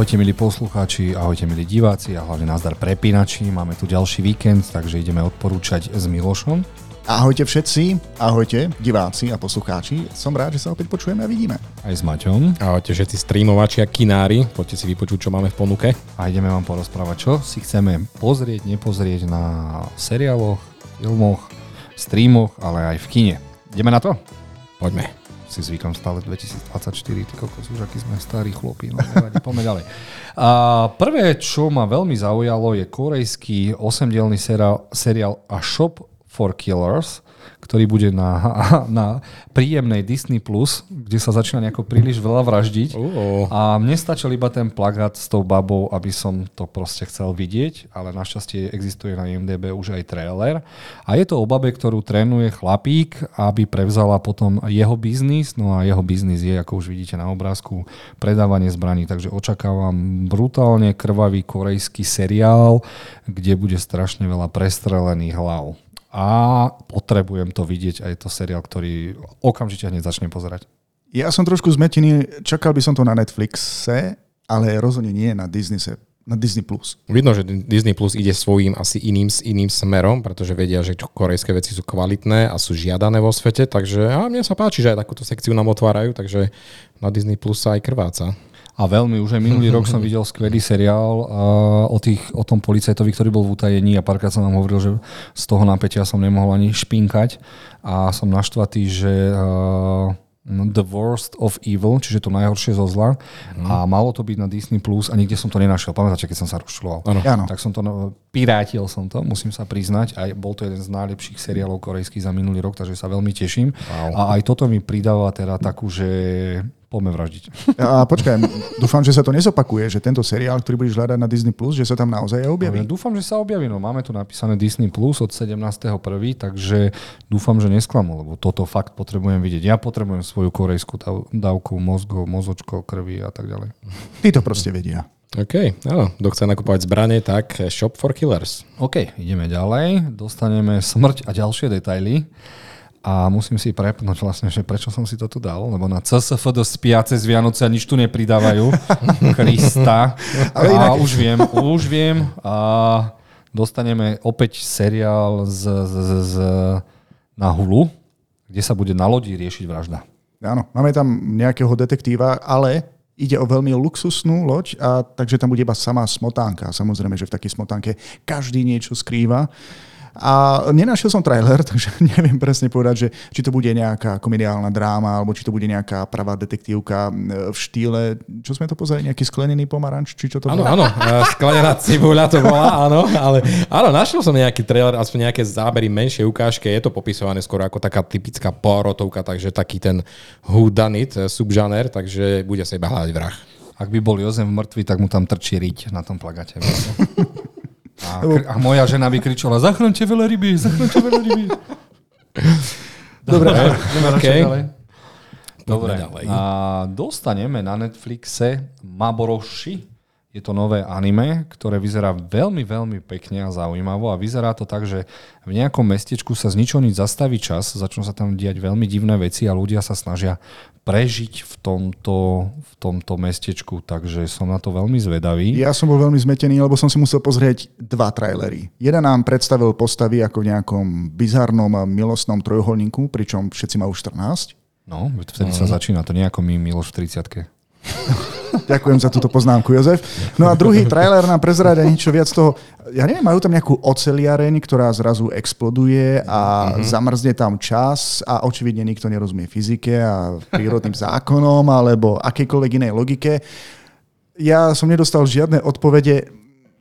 Ahojte milí poslucháči, ahojte milí diváci a hlavne nazdar prepínači. Máme tu ďalší víkend, takže ideme odporúčať s Milošom. Ahojte všetci, ahojte diváci a poslucháči. Som rád, že sa opäť počujeme a vidíme. Aj s Maťom. Ahojte všetci streamovači a kinári. Poďte si vypočuť, čo máme v ponuke. A ideme vám porozprávať, čo si chceme pozrieť, nepozrieť na seriáloch, filmoch, streamoch, ale aj v kine. Ideme na to? Poďme si zvykam stále 2024, ty kokos, už aký sme starí chlopí, no nevadí, poďme ďalej. A prvé, čo ma veľmi zaujalo, je korejský osemdielný seriál, seriál A Shop for Killers, ktorý bude na, na príjemnej Disney+, Plus, kde sa začína nejako príliš veľa vraždiť. Uh. A mne stačil iba ten plagát s tou babou, aby som to proste chcel vidieť, ale našťastie existuje na IMDB už aj trailer. A je to o babe, ktorú trénuje chlapík, aby prevzala potom jeho biznis, no a jeho biznis je, ako už vidíte na obrázku, predávanie zbraní. Takže očakávam brutálne krvavý korejský seriál, kde bude strašne veľa prestrelených hlav a potrebujem to vidieť a je to seriál, ktorý okamžite hneď začnem pozerať. Ja som trošku zmetený, čakal by som to na Netflixe, ale rozhodne nie na Disney na Disney+. Plus. Vidno, že Disney Plus ide svojím asi iným, iným smerom, pretože vedia, že korejské veci sú kvalitné a sú žiadané vo svete, takže a mne sa páči, že aj takúto sekciu nám otvárajú, takže na Disney Plus sa aj krváca. A veľmi, už aj minulý rok som videl skvelý seriál o, tých, o tom policajtovi, ktorý bol v utajení a párkrát som nám hovoril, že z toho napätia som nemohol ani špinkať a som naštvatý, že uh, The Worst of Evil, čiže to najhoršie zo zla. Mm. A malo to byť na Disney+, Plus a nikde som to nenašiel. Pamätáte, keď som sa rozčuloval? Ano. Tak som to, no, pirátil som to, musím sa priznať. A bol to jeden z najlepších seriálov korejských za minulý rok, takže sa veľmi teším. Wow. A aj toto mi pridáva teda takú, že poďme vraždiť. A počkaj, dúfam, že sa to nezopakuje, že tento seriál, ktorý budeš hľadať na Disney+, Plus, že sa tam naozaj objaví. Ja dúfam, že sa objaví. No, máme tu napísané Disney Plus od 17.1., takže dúfam, že nesklamú, lebo toto fakt potrebujem vidieť. Ja potrebujem svoju korejskú dávku mozgov, mozočkov, krvi a tak ďalej. Tí to proste vedia. OK, áno. Kto chce nakupovať zbranie, tak Shop for Killers. OK, ideme ďalej. Dostaneme smrť a ďalšie detaily a musím si prepnúť vlastne, že prečo som si to tu dal, lebo na CSF do spiace z Vianoce nič tu nepridávajú. Krista. Ale inak... A už viem, už viem. A dostaneme opäť seriál z, z, z, z, na Hulu, kde sa bude na lodi riešiť vražda. Áno, máme tam nejakého detektíva, ale ide o veľmi luxusnú loď, a takže tam bude iba samá smotánka. Samozrejme, že v takej smotánke každý niečo skrýva. A nenašiel som trailer, takže neviem presne povedať, že či to bude nejaká komediálna dráma, alebo či to bude nejaká pravá detektívka v štýle, čo sme to pozreli, nejaký sklenený pomaranč, či čo to Áno, áno, sklenená cibuľa to bola, áno, ale áno, našiel som nejaký trailer, aspoň nejaké zábery, menšie ukážky, je to popisované skoro ako taká typická porotovka, takže taký ten who done it, eh, subžaner, takže bude sa iba hľadať vrah. Ak by bol Jozef mŕtvy, tak mu tam trčí riť na tom plagate. A, kr- a moja žena by kričala, zachránte veľa ryby, zachránte veľa ryby. Dobre, okay. Dobre, a dostaneme na Netflixe Maboroshi, je to nové anime, ktoré vyzerá veľmi, veľmi pekne a zaujímavo a vyzerá to tak, že v nejakom mestečku sa z ničoho nič zastaví čas, začnú sa tam diať veľmi divné veci a ľudia sa snažia prežiť v tomto, v tomto mestečku, takže som na to veľmi zvedavý. Ja som bol veľmi zmetený, lebo som si musel pozrieť dva trailery. Jeden nám predstavil postavy ako v nejakom bizarnom milostnom trojuholníku, pričom všetci majú 14. No, vtedy no. sa začína, to nie ako my Miloš v 30 Ďakujem za túto poznámku, Jozef. No a druhý trailer nám prezráda niečo viac toho. Ja neviem, majú tam nejakú oceliareň, ktorá zrazu exploduje a mm-hmm. zamrzne tam čas a očividne nikto nerozumie fyzike a prírodným zákonom alebo akejkoľvek inej logike. Ja som nedostal žiadne odpovede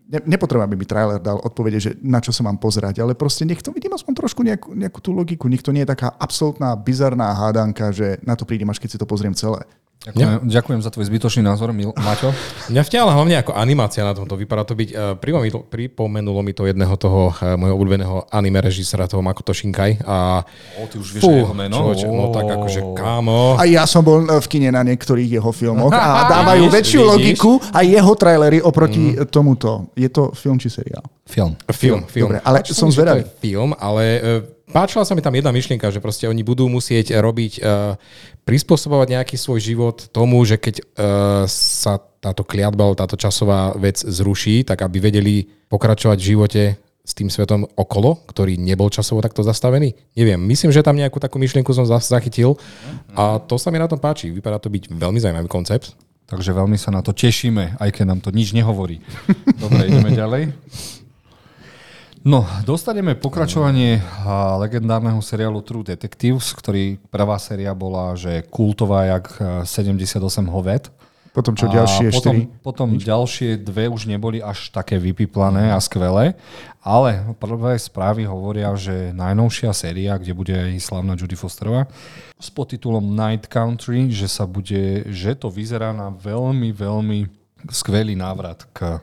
ne, nepotrebujem, aby mi trailer dal odpovede, že na čo sa mám pozerať, ale proste nech to vidím aspoň trošku nejakú, nejakú tú logiku. Nech to nie je taká absolútna bizarná hádanka, že na to prídem, až keď si to pozriem celé. Ďakujem, ďakujem za tvoj zbytočný názor, Mil, Maťo. Mňa vťahla hlavne ako animácia na tomto. Vypadá to byť, uh, pripomenulo mi to jedného toho uh, môjho obľúbeného anime režisera, toho Makoto Shinkai. A, o, ty už vieš fú, jeho meno? Človeče, no tak akože kámo. A ja som bol v kine na niektorých jeho filmoch a dávajú vidíš, väčšiu vidíš? logiku a jeho trailery oproti mm. tomuto. Je to film či seriál? Film. Film, film. Dobre, ale sa som zvedavý. film, ale e, páčila sa mi tam jedna myšlienka, že proste oni budú musieť robiť, e, prispôsobovať nejaký svoj život tomu, že keď e, sa táto kliatba, táto časová vec zruší, tak aby vedeli pokračovať v živote s tým svetom okolo, ktorý nebol časovo takto zastavený. Neviem, myslím, že tam nejakú takú myšlienku som zachytil a to sa mi na tom páči. Vypadá to byť veľmi zaujímavý koncept. Takže veľmi sa na to tešíme, aj keď nám to nič nehovorí. Dobre, ideme ďalej. No, dostaneme pokračovanie legendárneho seriálu True Detectives, ktorý prvá séria bola, že kultová jak a, 78 hoved. Potom čo A ďalšie potom, 4. potom ďalšie dve už neboli až také vypiplané a skvelé, ale prvé správy hovoria, že najnovšia séria, kde bude aj slavná Judy Fosterová, s podtitulom Night Country, že sa bude, že to vyzerá na veľmi, veľmi skvelý návrat k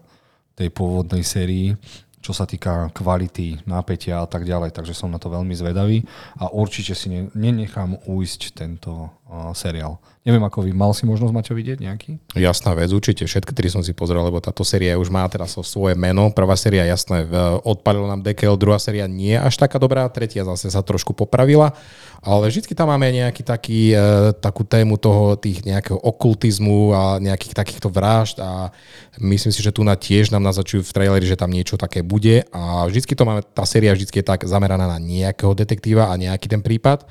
tej pôvodnej sérii, čo sa týka kvality, napätia a tak ďalej. Takže som na to veľmi zvedavý a určite si ne, nenechám uísť tento seriál. Neviem ako vy, mal si možnosť Maťo vidieť nejaký? Jasná vec, určite. Všetky tri som si pozrel, lebo táto séria už má teraz svoje meno. Prvá séria, jasné, odpalil nám dekel, druhá séria nie až taká dobrá, tretia zase sa trošku popravila, ale vždy tam máme nejaký taký, e, takú tému toho, tých nejakého okultizmu a nejakých takýchto vražd a myslím si, že tu na tiež nám naznačujú v traileri, že tam niečo také bude a vždycky to máme, tá séria vždycky je tak zameraná na nejakého detektíva a nejaký ten prípad.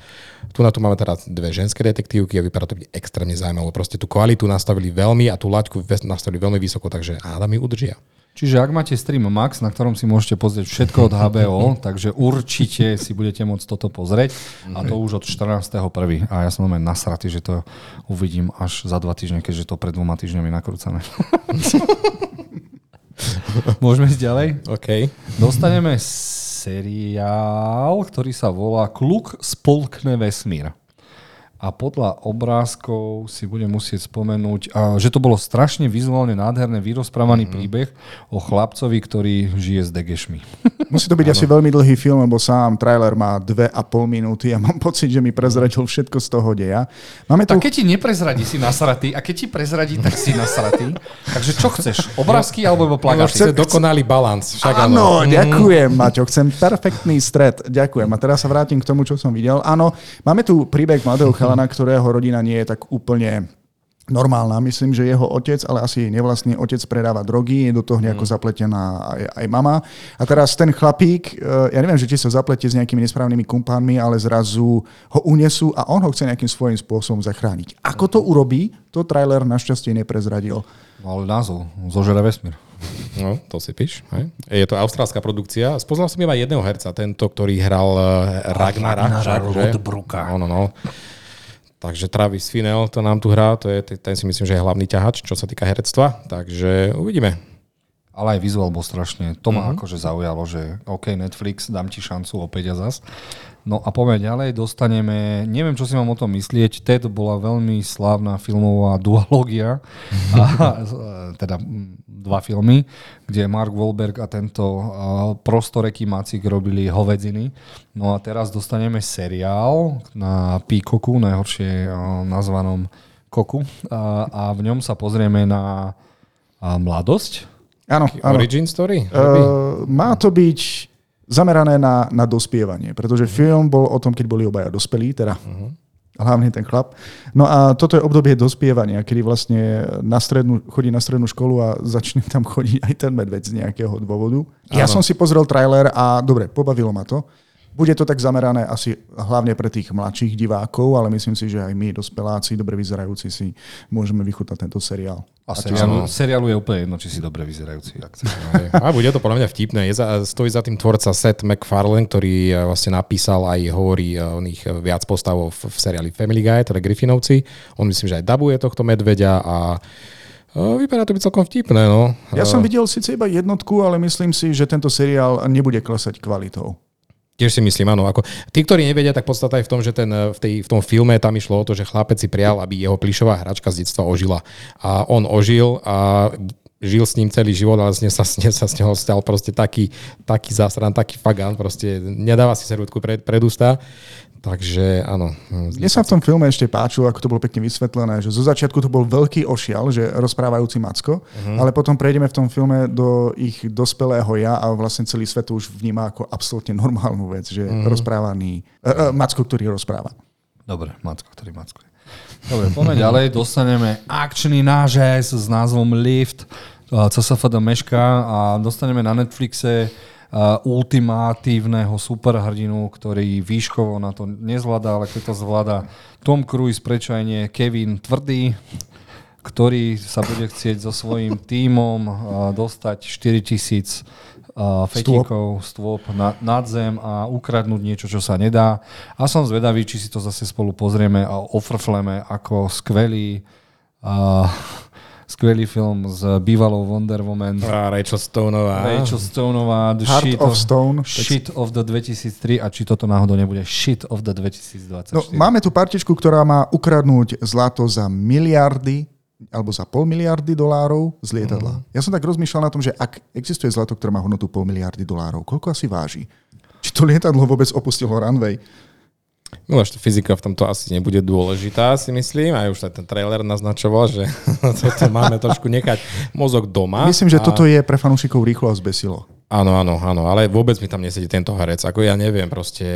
Tu na tu máme teraz dve ženské detektívky a vypadá to byť extrémne zaujímavé. Proste tú kvalitu nastavili veľmi a tú laťku nastavili veľmi vysoko, takže hádam ju udržia. Čiže ak máte Stream Max, na ktorom si môžete pozrieť všetko od HBO, takže určite si budete môcť toto pozrieť a to už od 14.1. A ja som len nasratý, že to uvidím až za dva týždne, keďže to pred dvoma týždňami nakrúcané. Môžeme ísť ďalej? OK. Dostaneme seriál, ktorý sa volá Kluk spolkne vesmír. A podľa obrázkov si budem musieť spomenúť, že to bolo strašne vizuálne nádherné vyrozprávaný mm-hmm. príbeh o chlapcovi, ktorý žije s degešmi. Musí to byť asi veľmi dlhý film, lebo sám trailer má dve a pol minúty a mám pocit, že mi prezradil všetko z toho deja. Máme tu... Tak keď ti neprezradí, si nasratý, a keď ti prezradí, tak si nasratý. Takže čo chceš? Obrázky alebo plagáty? dokonalý balans. Však Áno, áno. ďakujem, Maťo. Chcem perfektný stred. Ďakujem. A teraz sa vrátim k tomu, čo som videl. Áno, máme tu príbeh mladého chalana, ktorého rodina nie je tak úplne normálna. Myslím, že jeho otec, ale asi nevlastný otec predáva drogy, je do toho nejako zapletená aj, aj mama. A teraz ten chlapík, eh, ja neviem, že či sa zapletie s nejakými nesprávnymi kumpánmi, ale zrazu ho unesú a on ho chce nejakým svojím spôsobom zachrániť. Ako to urobí, to trailer našťastie neprezradil. Ale názov, zožere vesmír. No, to si píš. Hej. Je to austrálska produkcia. Spoznal som iba jedného herca, tento, ktorý hral eh, Ragnara. Ragnara však, že? Lodbruka. No, no, no. Takže Travis Finnell to nám tu hrá, to je, ten si myslím, že je hlavný ťahač, čo sa týka herectva, takže uvidíme. Ale aj vizuál bol strašne, to ma mm-hmm. akože zaujalo, že OK, Netflix, dám ti šancu opäť a zas. No a poďme ďalej, dostaneme, neviem, čo si mám o tom myslieť, TED bola veľmi slávna filmová dualógia, a, teda dva filmy, kde Mark Wahlberg a tento prostoreký macík robili hovedziny. No a teraz dostaneme seriál na Peacocku, najhoršie nazvanom Koku, a, a v ňom sa pozrieme na mladosť, Áno, áno. Origin story? Uh, má to byť zamerané na, na dospievanie, pretože film bol o tom, keď boli obaja dospelí, teda hlavne ten chlap. No a toto je obdobie dospievania, kedy vlastne na strednú, chodí na strednú školu a začne tam chodiť aj ten medveď z nejakého dôvodu. Ja som si pozrel trailer a dobre, pobavilo ma to. Bude to tak zamerané asi hlavne pre tých mladších divákov, ale myslím si, že aj my, dospeláci, dobre vyzerajúci, si môžeme vychutnať tento seriál. A seriálu, seriálu je úplne jedno, či si dobre vyzerajúci. A bude to podľa mňa vtipné. Je za, stojí za tým tvorca Seth MacFarlane, ktorý eh, vlastne napísal aj hovorí eh, o nich eh, viac postavov v, v seriáli Family Guy, teda Griffinovci. On myslím, že aj dabuje tohto medveďa a vypadá to byť celkom vtipné. No. Ja som videl síce iba jednotku, ale myslím si, že tento seriál nebude klesať kvalitou. Tiež si myslím, áno. Ako, tí, ktorí nevedia, tak podstata je v tom, že ten, v, tej, v tom filme tam išlo o to, že chlapec si prial, aby jeho plišová hračka z detstva ožila. A on ožil a žil s ním celý život, ale z sa, z sa z neho stal proste taký, taký zásran, taký fagan, proste nedáva si servítku pred, pred ústa. Takže áno. Mne sa v tom filme ešte páčilo, ako to bolo pekne vysvetlené, že zo začiatku to bol veľký ošial, že rozprávajúci Macko, uh-huh. ale potom prejdeme v tom filme do ich dospelého ja a vlastne celý svet už vníma ako absolútne normálnu vec, že uh-huh. rozprávaný, uh, uh, Macko, ktorý rozpráva. Dobre, Macko, ktorý Macko. Dobre, poďme ďalej, dostaneme akčný nážes s názvom Lift, CSFD meška a dostaneme na Netflixe ultimátívneho superhrdinu, ktorý výškovo na to nezvláda, ale keď to zvláda Tom Cruise, prečo aj nie Kevin Tvrdý, ktorý sa bude chcieť so svojím tímom dostať 4000 uh, fetíkov, stôp na, nad zem a ukradnúť niečo, čo sa nedá. A som zvedavý, či si to zase spolu pozrieme a ofrfleme ako skvelý uh, skvelý film s bývalou Wonder Woman. A Rachel Stoneová. Rachel Stoneová. The Heart shit of, Stone. Shit of the 2003 a či toto náhodou nebude Shit of the 2024. No, máme tu partičku, ktorá má ukradnúť zlato za miliardy alebo za pol miliardy dolárov z lietadla. Mm. Ja som tak rozmýšľal na tom, že ak existuje zlato, ktoré má hodnotu pol miliardy dolárov, koľko asi váži? Či to lietadlo vôbec opustilo runway? Miloš, to fyzika v tomto asi nebude dôležitá, si myslím. Aj už ten trailer naznačoval, že toto máme trošku nechať mozog doma. Myslím, že a... toto je pre fanúšikov rýchlo a zbesilo. Áno, áno, áno, ale vôbec mi tam nesedí tento herec. Ako ja neviem, proste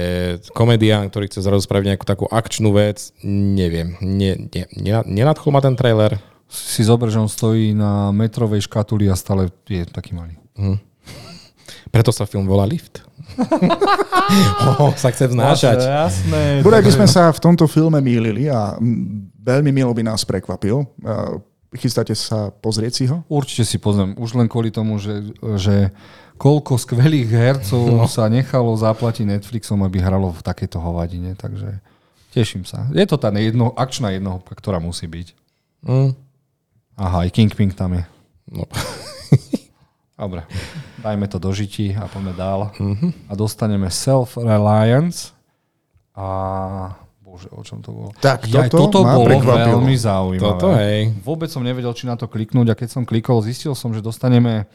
komedián, ktorý chce zrazu spraviť nejakú takú akčnú vec, neviem. Nie, nie, nenadchol ma ten trailer. Si zober, že on stojí na metrovej škatuli a stále je taký malý. Hm. Preto sa film volá Lift. oh, sa chce vznášať. Jasné. Budaj by sme sa v tomto filme mýlili a veľmi milo by nás prekvapil. Chystáte sa pozrieť si ho? Určite si pozriem. Už len kvôli tomu, že, že koľko skvelých hercov no. sa nechalo zaplatiť Netflixom, aby hralo v takejto hovadine. Takže teším sa. Je to tá jedno, akčná jednohobka, ktorá musí byť. Mm. Aha, aj Kingpin tam je. No. Dobre, dajme to do žití a poďme dál. Uh-huh. A dostaneme self-reliance a bože, o čom to bolo? Tak ja, toto, toto bolo prekvapilo. veľmi zaujímavé. Toto, hej. Vôbec som nevedel, či na to kliknúť a keď som klikol, zistil som, že dostaneme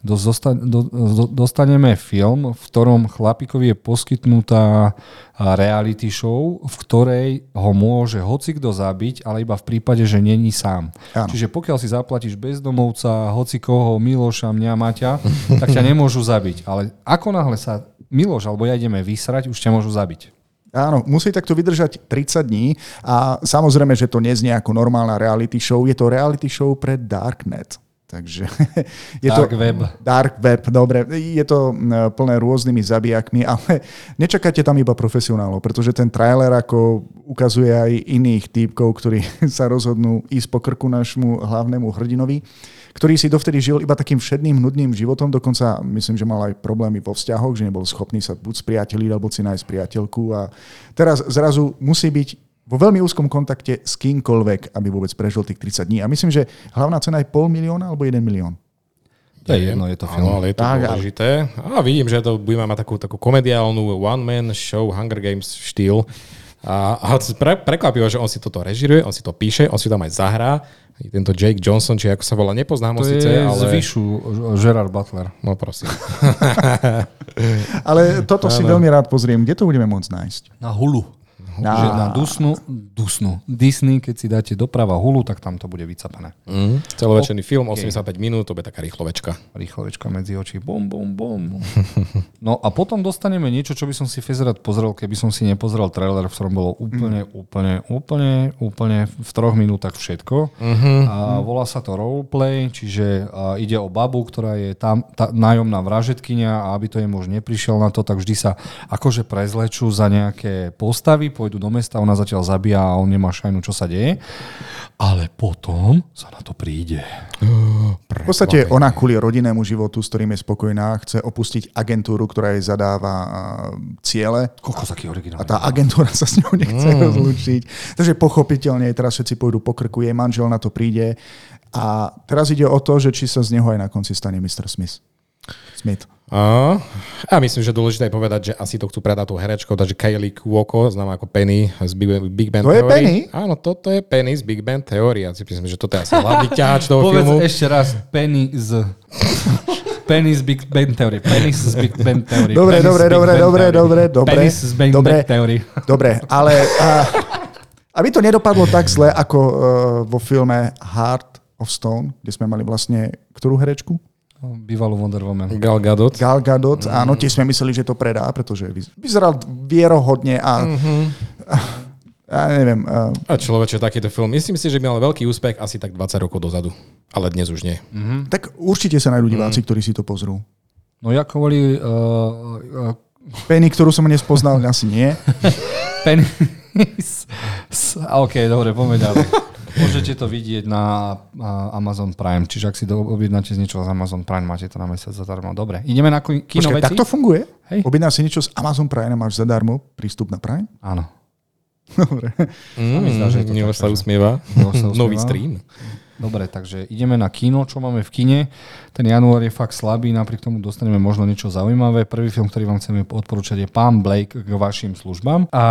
dostaneme film, v ktorom chlapikovi je poskytnutá reality show, v ktorej ho môže hoci kto zabiť, ale iba v prípade, že není sám. Ano. Čiže pokiaľ si zaplatíš bezdomovca, hoci koho, Miloša, mňa, Maťa, tak ťa nemôžu zabiť. Ale ako náhle sa Miloš alebo ja ideme vysrať, už ťa môžu zabiť. Áno, musí takto vydržať 30 dní a samozrejme, že to neznie ako normálna reality show, je to reality show pre Darknet. Takže je dark to, web. Dark web, dobre. Je to plné rôznymi zabijakmi, ale nečakajte tam iba profesionálov, pretože ten trailer ako ukazuje aj iných týpkov, ktorí sa rozhodnú ísť po krku nášmu hlavnému hrdinovi, ktorý si dovtedy žil iba takým všedným, nudným životom, dokonca myslím, že mal aj problémy vo vzťahoch, že nebol schopný sa buď spriateliť, alebo si nájsť priateľku a teraz zrazu musí byť vo veľmi úzkom kontakte s kýmkoľvek, aby vôbec prežil tých 30 dní. A myslím, že hlavná cena je pol milióna alebo 1 milión. To je jedno, je to film. Áno, ale je to tak, dôležité. A vidím, že to budeme mať takú, takú komediálnu one-man show, Hunger Games štýl. A, a pre, prekvapivo, že on si toto režiruje, on si to píše, on si tam aj zahrá. Tento Jake Johnson, či ako sa volá, nepoznám ho síce, ale... z Vyšu, Gerard Butler. No prosím. ale toto si veľmi rád pozriem. Kde to budeme môcť nájsť? Na Hulu. Na, že na Dusnu, Dusnu, Disney, keď si dáte doprava hulu, tak tam to bude vycapané. Mm. Celovečerný okay. film, 85 minút, to bude taká rýchlovečka. Rýchlovečka medzi očí, bom, bom, bom. no a potom dostaneme niečo, čo by som si fez rád pozrel, keby som si nepozrel trailer, v ktorom bolo úplne, mm. úplne, úplne, úplne v troch minútach všetko. Mm-hmm. A volá sa to roleplay, čiže ide o babu, ktorá je tam tá nájomná vražetkynia a aby to je muž neprišiel na to, tak vždy sa akože prezlečú za nejaké postavy, pôjdu do mesta, ona zatiaľ zabíja a on nemá šajnu, čo sa deje. Ale potom sa na to príde. V podstate ona kvôli rodinnému životu, s ktorým je spokojná, chce opustiť agentúru, ktorá jej zadáva ciele. Koľko taký originál. A tá agentúra sa s ňou nechce mm. rozlúčiť. Takže pochopiteľne teraz všetci pôjdu po krku, jej manžel na to príde. A teraz ide o to, že či sa z neho aj na konci stane Mr. Smith. Smith. A, a myslím, že dôležité je povedať, že asi to chcú predať tú herečkou, takže Kaylee Cuoco, známa ako Penny z Big, Big Bang To je Theory. Penny? Áno, toto je Penny z Big Bang Theory. Ja si myslím, že toto je asi hlavný ťahač toho Povedz filmu. ešte raz, Penny z... Penny z Big Bang Theory. Penis z Big Bang Theory. Dobre, Penis dobre, dobre, dobre, dobre, dobre. Penis z Big Dobre. Bang Theory. Dobre, ale a, aby to nedopadlo tak zle, ako uh, vo filme Heart of Stone, kde sme mali vlastne ktorú herečku? Bývalú Wonder Woman. Gal Gadot. Gal Gadot. Mm. Áno, tiež sme mysleli, že to predá, pretože vyz- vyzeral vierohodne a... Mm-hmm. Ja neviem, uh, A človeče, takýto film. Myslím si, že by mal veľký úspech asi tak 20 rokov dozadu. Ale dnes už nie. tak určite sa nájdú diváci, ktorí si to pozrú. No ja kvôli uh, uh, Penny, ktorú som nespoznal, asi nie. a OK, dobre, ďalej. Môžete to vidieť na Amazon Prime, čiže ak si do, objednáte z niečoho z Amazon Prime, máte to na mesiac zadarmo. Dobre, ideme na ki- kino Počkaj, veci? tak to funguje? Hej. Objednáš si niečo z Amazon Prime a máš zadarmo prístup na Prime? Áno. Dobre. Mm, zdá, že. Miloš sa usmieva. Nový stream. Dobre, takže ideme na kino, čo máme v kine. Ten január je fakt slabý, napriek tomu dostaneme možno niečo zaujímavé. Prvý film, ktorý vám chceme odporúčať je Pán Blake k vašim službám. A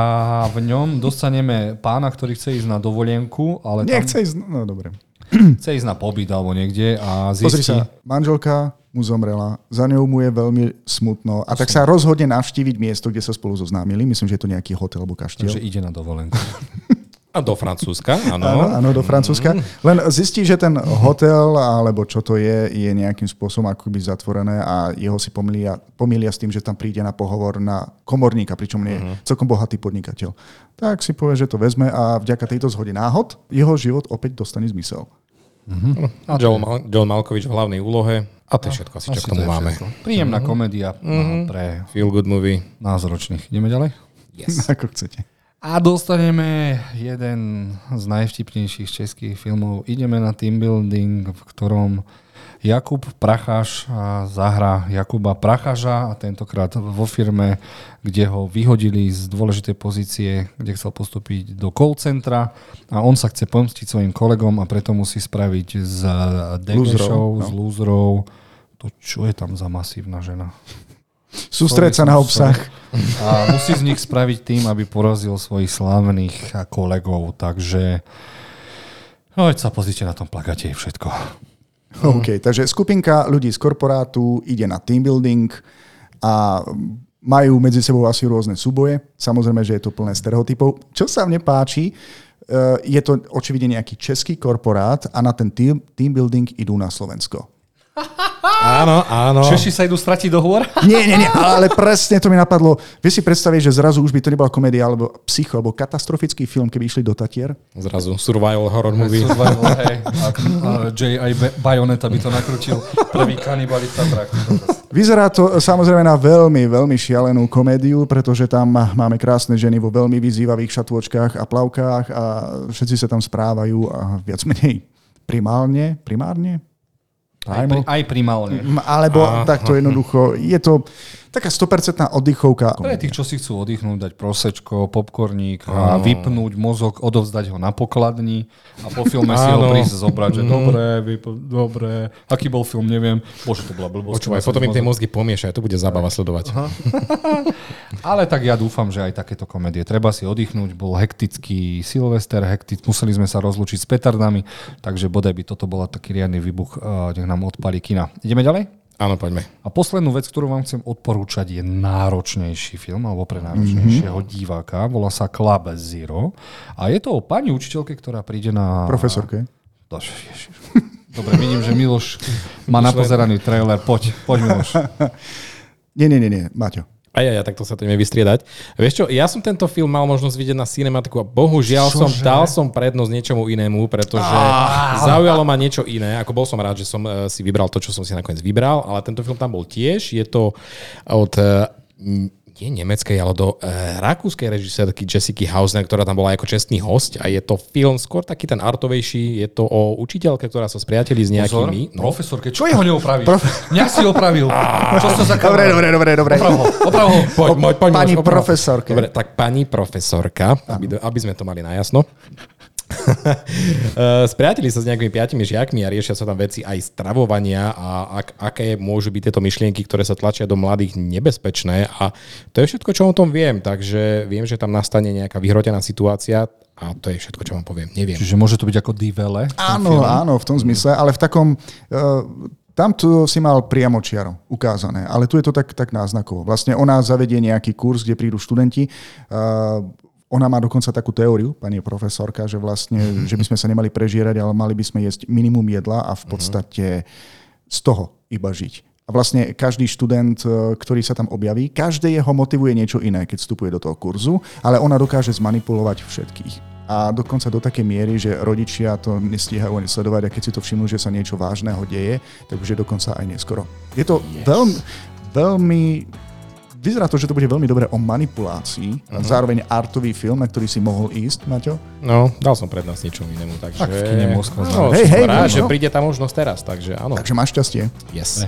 v ňom dostaneme pána, ktorý chce ísť na dovolenku, ale tam Nechce ísť, no dobre. chce ísť na pobyt alebo niekde a zistí... Pozri sa, manželka mu zomrela, za ňou mu je veľmi smutno a tak sa rozhodne navštíviť miesto, kde sa spolu zoznámili. Myslím, že je to nejaký hotel alebo kaštiel. Takže ide na dovolenku. A do Francúzska, Áno, áno. áno, do Francúzska. Len zistí, že ten hotel, alebo čo to je, je nejakým spôsobom akoby zatvorené a jeho si pomýlia, pomýlia s tým, že tam príde na pohovor na komorníka, pričom nie je celkom bohatý podnikateľ. Tak si povie, že to vezme a vďaka tejto zhode náhod jeho život opäť dostane zmysel. Joel, Mal- Joel Malkovič v hlavnej úlohe. A to je všetko asi, čo k tomu máme. Príjemná komédia no, pre Feel good movie. nás ročných. Ideme ďalej? Yes. Ako chcete. A dostaneme jeden z najvtipnejších českých filmov. Ideme na team building, v ktorom Jakub Pracháš a zahrá Jakuba Prachaža a tentokrát vo firme, kde ho vyhodili z dôležitej pozície, kde chcel postúpiť do call centra a on sa chce pomstiť svojim kolegom a preto musí spraviť z Lúzrov, Degešov, no. z lúzrov. To čo je tam za masívna žena? Sústreť sa na obsah. A musí z nich spraviť tým, aby porazil svojich slávnych kolegov. Takže no, sa pozrite na tom plakate, je všetko. OK, takže skupinka ľudí z korporátu ide na team building a majú medzi sebou asi rôzne súboje. Samozrejme, že je to plné stereotypov. Čo sa mne páči, eh, je to očividne nejaký český korporát a na ten team, team building idú na Slovensko. Áno, áno. Češi sa idú stratiť do hôr? Nie, nie, nie, ale presne to mi napadlo. Vieš si predstaviť, že zrazu už by to nebola komédia alebo psycho, alebo katastrofický film, keby išli do Tatier? Zrazu survival horror movie. Survival, hej. A, a J.I. Ba- Bayonetta by to nakrutil. Prvý kanibalista trak. Vyzerá to samozrejme na veľmi, veľmi šialenú komédiu, pretože tam máme krásne ženy vo veľmi vyzývavých šatôčkach a plavkách a všetci sa tam správajú a viac menej primálne, primárne? Aj, pri, aj primálne. Alebo takto jednoducho, je to taká 100% oddychovka. Pre tých, čo si chcú oddychnúť, dať prosečko, popcorník a vypnúť mozog, odovzdať ho na pokladni a po filme si ho prísť zobrať, že dobre, vyp- dobre, aký bol film, neviem. Bože, to bola blbosť. Počúvaj, potom im tie mozgy pomiešajú, to bude zábava sledovať. Ale tak ja dúfam, že aj takéto komédie. Treba si oddychnúť, bol hektický Silvester, hektic, museli sme sa rozlúčiť s petardami, takže bodaj by toto bola taký riadny výbuch, uh, nech nám odpalí kina. Ideme ďalej? Áno, poďme. A poslednú vec, ktorú vám chcem odporúčať, je náročnejší film, alebo pre náročnejšieho diváka. Volá sa Club Zero. A je to o pani učiteľke, ktorá príde na... Profesorke. Dobre, vidím, že Miloš má napozeraný trailer. Poď, poď Miloš. Nie, nie, nie, nie, Maťo. Aj, aj, aj, takto sa to ideme vystriedať. Vieš čo, ja som tento film mal možnosť vidieť na cinematiku a bohužiaľ som Čože? dal som prednosť niečomu inému, pretože zaujalo ma niečo iné. Ako bol som rád, že som eh, si vybral to, čo som si nakoniec vybral, ale tento film tam bol tiež. Je to od eh, nie nemeckej, ale do e, rakúskej režisérky Jessica Hausner, ktorá tam bola ako čestný host a je to film skôr taký ten artovejší, je to o učiteľke, ktorá sa spriateli s Pozor, nejakými... No, profesorke, čo jeho neopravíš? Mňa si opravil. Čo to za Dobre, dobre, dobre, dobre. Oprav ho, oprav ho. Poď, poď, poď, Pani oprav. profesorke. Dobre, tak pani profesorka, aby, aby sme to mali najasno. Spriateli sa s nejakými piatimi žiakmi a riešia sa tam veci aj stravovania a ak, aké môžu byť tieto myšlienky, ktoré sa tlačia do mladých nebezpečné a to je všetko, čo o tom viem, takže viem, že tam nastane nejaká vyhrotená situácia a to je všetko, čo vám poviem. Neviem. Čiže môže to byť ako divele? Áno, áno, v tom zmysle, ale v takom... Uh, tam to si mal priamo čiaro ukázané, ale tu je to tak, tak náznakovo. Vlastne ona zavedie nejaký kurz, kde prídu študenti. Uh, ona má dokonca takú teóriu, pani profesorka, že vlastne, mm-hmm. že by sme sa nemali prežierať, ale mali by sme jesť minimum jedla a v mhm. podstate z toho iba žiť. A vlastne každý študent, ktorý sa tam objaví, každé jeho motivuje niečo iné, keď vstupuje do toho kurzu, ale ona dokáže zmanipulovať všetkých a dokonca do takej miery, že rodičia to nestíhajú ani sledovať a keď si to všimnú, že sa niečo vážneho deje, tak už je dokonca aj neskoro. Je to yes. veľmi, veľmi vyzerá to, že to bude veľmi dobre o manipulácii. Uh-huh. Zároveň artový film, na ktorý si mohol ísť, Maťo. No, dal som prednosť niečomu inému. Takže... Tak v kine Moskva. No, hej, hej, rád, no. že príde tá možnosť teraz, takže áno. Takže máš šťastie. Yes.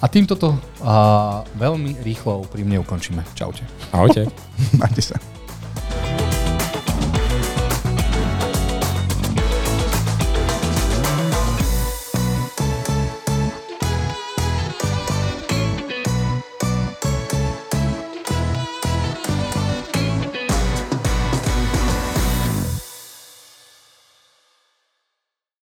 A týmto to a, veľmi rýchlo úprimne ukončíme. Čaute. Ahojte. Majte sa.